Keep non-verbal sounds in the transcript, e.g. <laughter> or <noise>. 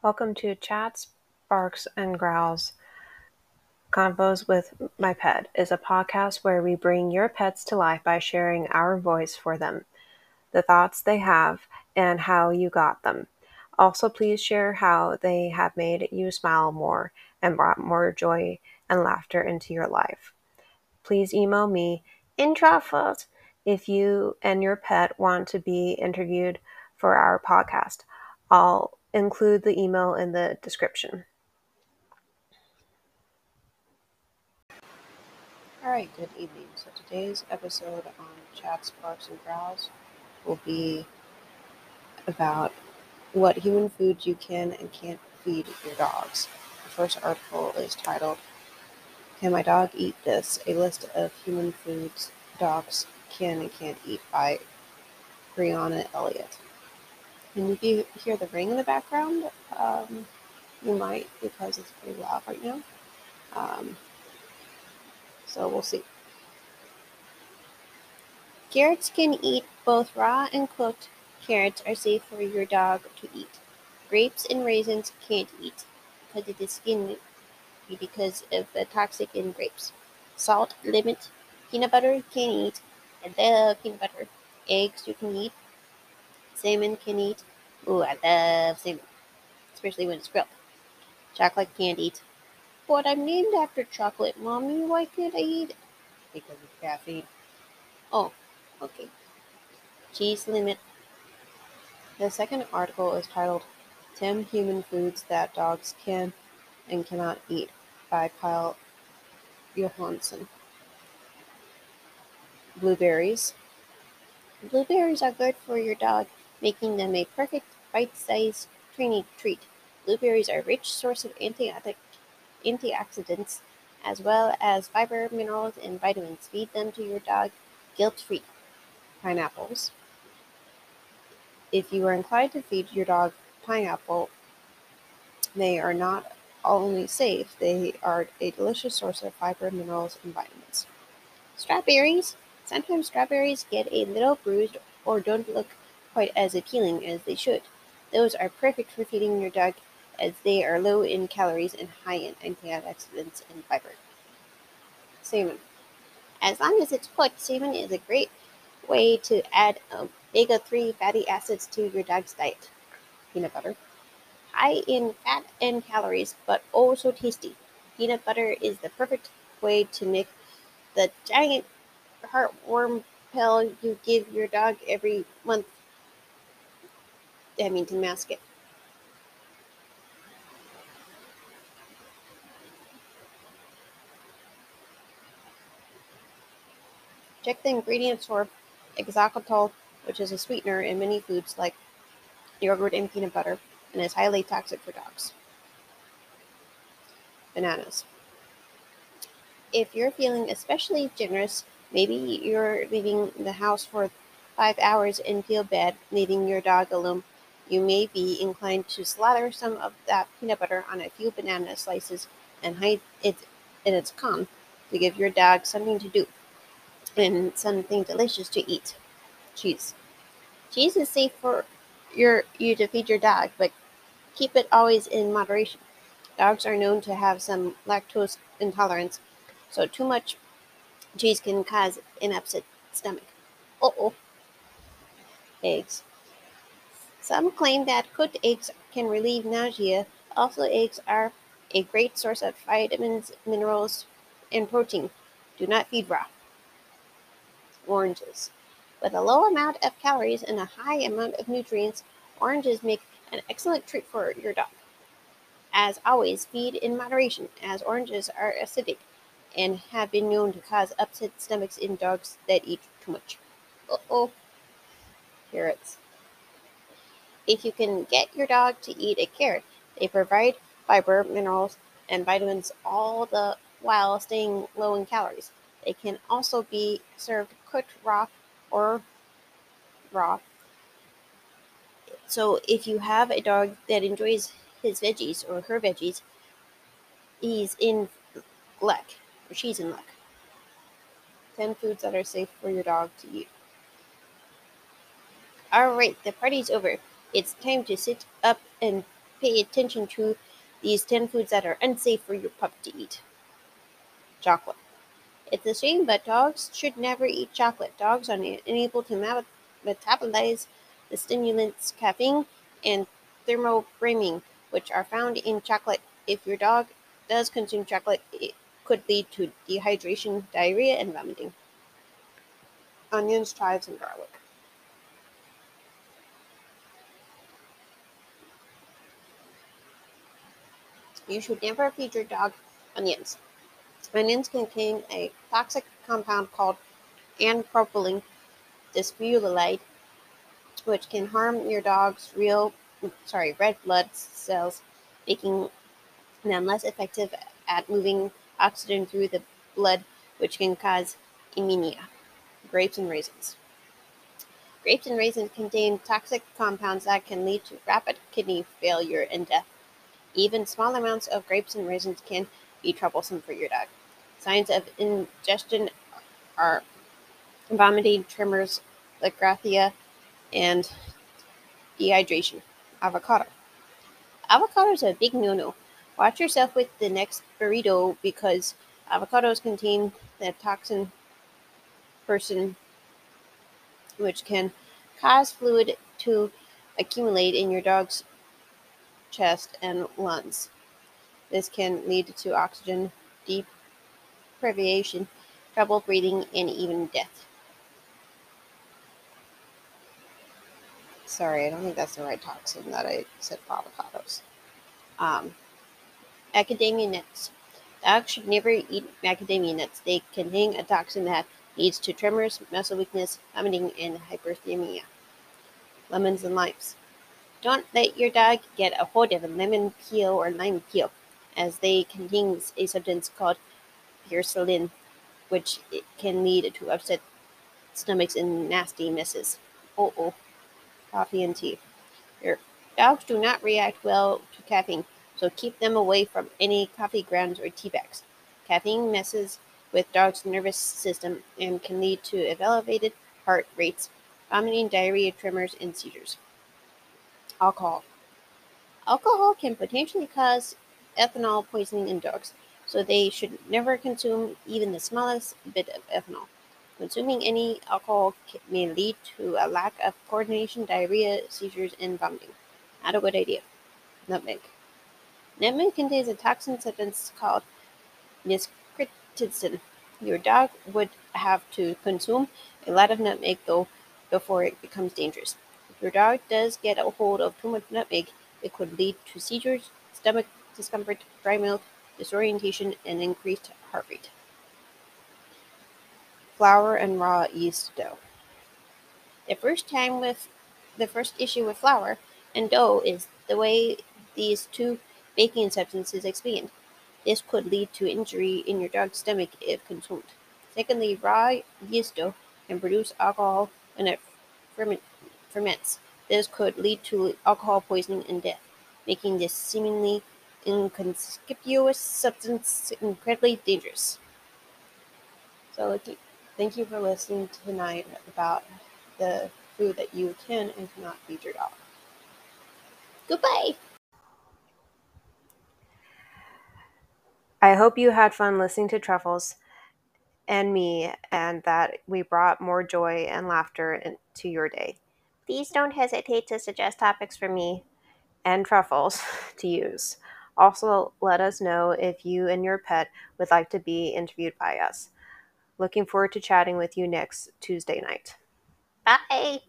Welcome to Chats, Barks, and Growls. Convos with My Pet is a podcast where we bring your pets to life by sharing our voice for them, the thoughts they have, and how you got them. Also, please share how they have made you smile more and brought more joy and laughter into your life. Please email me in truffles if you and your pet want to be interviewed for our podcast. I'll include the email in the description. All right, good evening. So today's episode on Chats, Barks, and Growls will be about what human foods you can and can't feed your dogs. The first article is titled, Can My Dog Eat This? A list of human foods dogs can and can't eat by Brianna Elliott. And if you hear the ring in the background, um, you might because it's pretty loud right now. Um, so we'll see. Carrots can eat both raw and cooked. Carrots are safe for your dog to eat. Grapes and raisins can't eat because it is skin because of the toxic in grapes. Salt limit. Peanut butter can eat. and the peanut butter. Eggs you can eat. Salmon can eat. Ooh, I love salmon, especially when it's grilled. Chocolate can't eat. But I'm named after chocolate, mommy. Why can't I eat it? Because of caffeine. Oh, okay. Cheese limit. The second article is titled 10 Human Foods That Dogs Can and Cannot Eat by Kyle Johansson. Blueberries. Blueberries are good for your dog, making them a perfect bite-sized training treat. Blueberries are a rich source of antioxidant antioxidants, as well as fiber, minerals, and vitamins. Feed them to your dog guilt free. Pineapples. If you are inclined to feed your dog pineapple, they are not only safe, they are a delicious source of fiber, minerals, and vitamins. Strawberries. Sometimes strawberries get a little bruised or don't look quite as appealing as they should. Those are perfect for feeding your dog as they are low in calories and high in antioxidants and fiber. Salmon. As long as it's cooked, salmon is a great way to add omega 3 fatty acids to your dog's diet. Peanut butter. High in fat and calories, but also tasty. Peanut butter is the perfect way to make the giant heartworm pill you give your dog every month. I mean, to mask it. Check the ingredients for xylitol, which is a sweetener in many foods like yogurt and peanut butter, and is highly toxic for dogs. Bananas. If you're feeling especially generous, maybe you're leaving the house for five hours and feel bad leaving your dog alone. You may be inclined to slather some of that peanut butter on a few banana slices and hide it in its Kong to give your dog something to do and something delicious to eat. Cheese. Cheese is safe for your you to feed your dog, but keep it always in moderation. Dogs are known to have some lactose intolerance, so too much cheese can cause an upset stomach. Uh oh. Eggs. Some claim that cooked eggs can relieve nausea. Also, eggs are a great source of vitamins, minerals, and protein. Do not feed raw oranges. With a low amount of calories and a high amount of nutrients, oranges make an excellent treat for your dog. As always, feed in moderation, as oranges are acidic and have been known to cause upset stomachs in dogs that eat too much. Uh oh. Carrots. If you can get your dog to eat a carrot, they provide fiber, minerals, and vitamins all the while staying low in calories. They can also be served cooked raw or raw. So if you have a dog that enjoys his veggies or her veggies, he's in luck or she's in luck. 10 foods that are safe for your dog to eat. All right, the party's over. It's time to sit up and pay attention to these 10 foods that are unsafe for your pup to eat. Chocolate. It's a shame, but dogs should never eat chocolate. Dogs are unable to metabolize the stimulants caffeine and theobromine, which are found in chocolate. If your dog does consume chocolate, it could lead to dehydration, diarrhea, and vomiting. Onions, chives, and garlic. You should never feed your dog onions. Onions contain a toxic compound called N-propylene which can harm your dog's real, sorry, red blood cells, making them less effective at moving oxygen through the blood, which can cause anemia. Grapes and raisins. Grapes and raisins contain toxic compounds that can lead to rapid kidney failure and death. Even small amounts of grapes and raisins can be troublesome for your dog. Signs of ingestion are vomiting, tremors, lygrathia, and dehydration. Avocado. Avocado is a big no-no. Watch yourself with the next burrito because avocados contain the toxin persin which can cause fluid to accumulate in your dog's chest and lungs. This can lead to oxygen deprivation, trouble breathing, and even death. Sorry, I don't think that's the right toxin that I said for avocados. Um, macadamia nuts. Dogs should never eat macadamia nuts. They contain a toxin that leads to tremors, muscle weakness, vomiting, and hyperthermia. Lemons and limes. Don't let your dog get a hold of a lemon peel or lime peel, as they contain a substance called penicillin, which can lead to upset stomachs and nasty messes. Oh oh. Coffee and tea. Your dogs do not react well to caffeine, so keep them away from any coffee grounds or tea bags. Caffeine messes with dogs' nervous system and can lead to elevated heart rates, vomiting, diarrhea, tremors, and seizures. Alcohol. Alcohol can potentially cause ethanol poisoning in dogs, so they should never consume even the smallest bit of ethanol. Consuming any alcohol may lead to a lack of coordination, diarrhea, seizures, and vomiting. Not a good idea. Nutmeg. Nutmeg contains a toxin substance called niscritidin. Your dog would have to consume a lot of nutmeg, though, before it becomes dangerous your dog does get a hold of too much nutmeg, it could lead to seizures, stomach discomfort, dry mouth, disorientation, and increased heart rate. Flour and raw yeast dough. The first time with the first issue with flour and dough is the way these two baking substances expand. This could lead to injury in your dog's stomach if consumed. Secondly, raw yeast dough can produce alcohol when it ferment, ferments. This could lead to alcohol poisoning and death, making this seemingly inconspicuous substance incredibly dangerous. So, thank you for listening tonight about the food that you can and cannot feed your dog. Goodbye. I hope you had fun listening to Truffles and me, and that we brought more joy and laughter into your day. Please don't hesitate to suggest topics for me and Truffles <laughs> to use. Also, let us know if you and your pet would like to be interviewed by us. Looking forward to chatting with you next Tuesday night. Bye!